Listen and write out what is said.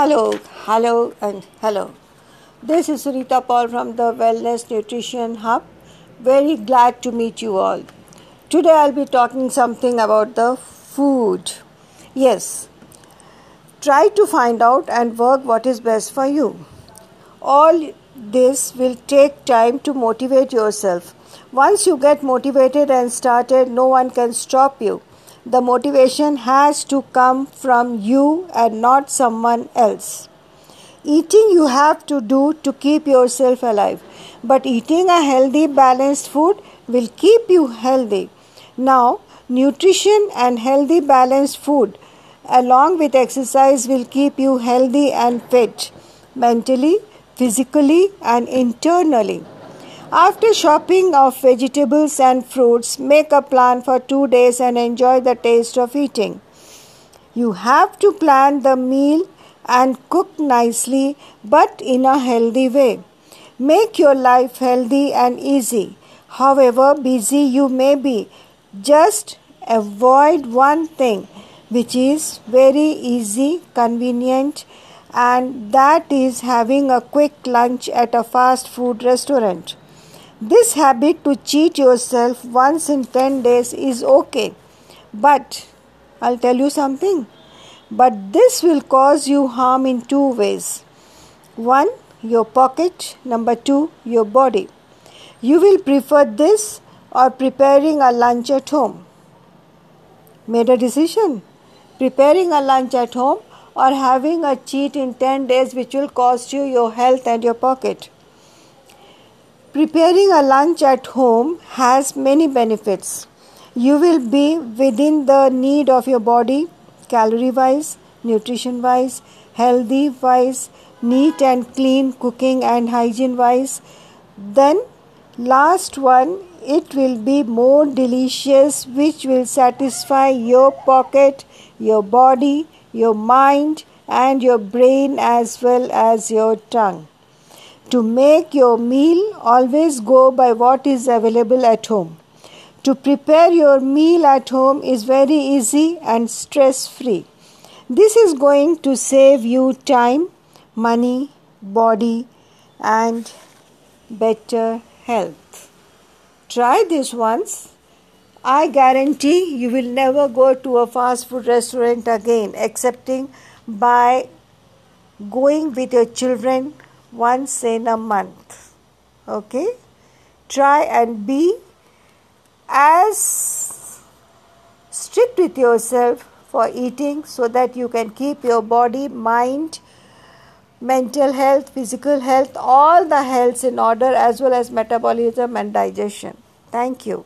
Hello, hello, and hello. This is Sunita Paul from the Wellness Nutrition Hub. Very glad to meet you all. Today I'll be talking something about the food. Yes, try to find out and work what is best for you. All this will take time to motivate yourself. Once you get motivated and started, no one can stop you the motivation has to come from you and not someone else. Eating you have to do to keep yourself alive, but eating a healthy, balanced food will keep you healthy. Now, nutrition and healthy, balanced food along with exercise will keep you healthy and fit mentally, physically, and internally. After shopping of vegetables and fruits, make a plan for two days and enjoy the taste of eating. You have to plan the meal and cook nicely but in a healthy way. Make your life healthy and easy. However busy you may be, just avoid one thing which is very easy, convenient, and that is having a quick lunch at a fast food restaurant. This habit to cheat yourself once in 10 days is okay. But I'll tell you something. But this will cause you harm in two ways. One, your pocket. Number two, your body. You will prefer this or preparing a lunch at home. Made a decision. Preparing a lunch at home or having a cheat in 10 days which will cost you your health and your pocket. Preparing a lunch at home has many benefits. You will be within the need of your body, calorie wise, nutrition wise, healthy wise, neat and clean cooking and hygiene wise. Then, last one, it will be more delicious, which will satisfy your pocket, your body, your mind, and your brain as well as your tongue. To make your meal, always go by what is available at home. To prepare your meal at home is very easy and stress free. This is going to save you time, money, body, and better health. Try this once. I guarantee you will never go to a fast food restaurant again, excepting by going with your children once in a month. Okay? Try and be as strict with yourself for eating so that you can keep your body, mind, mental health, physical health, all the healths in order as well as metabolism and digestion. Thank you.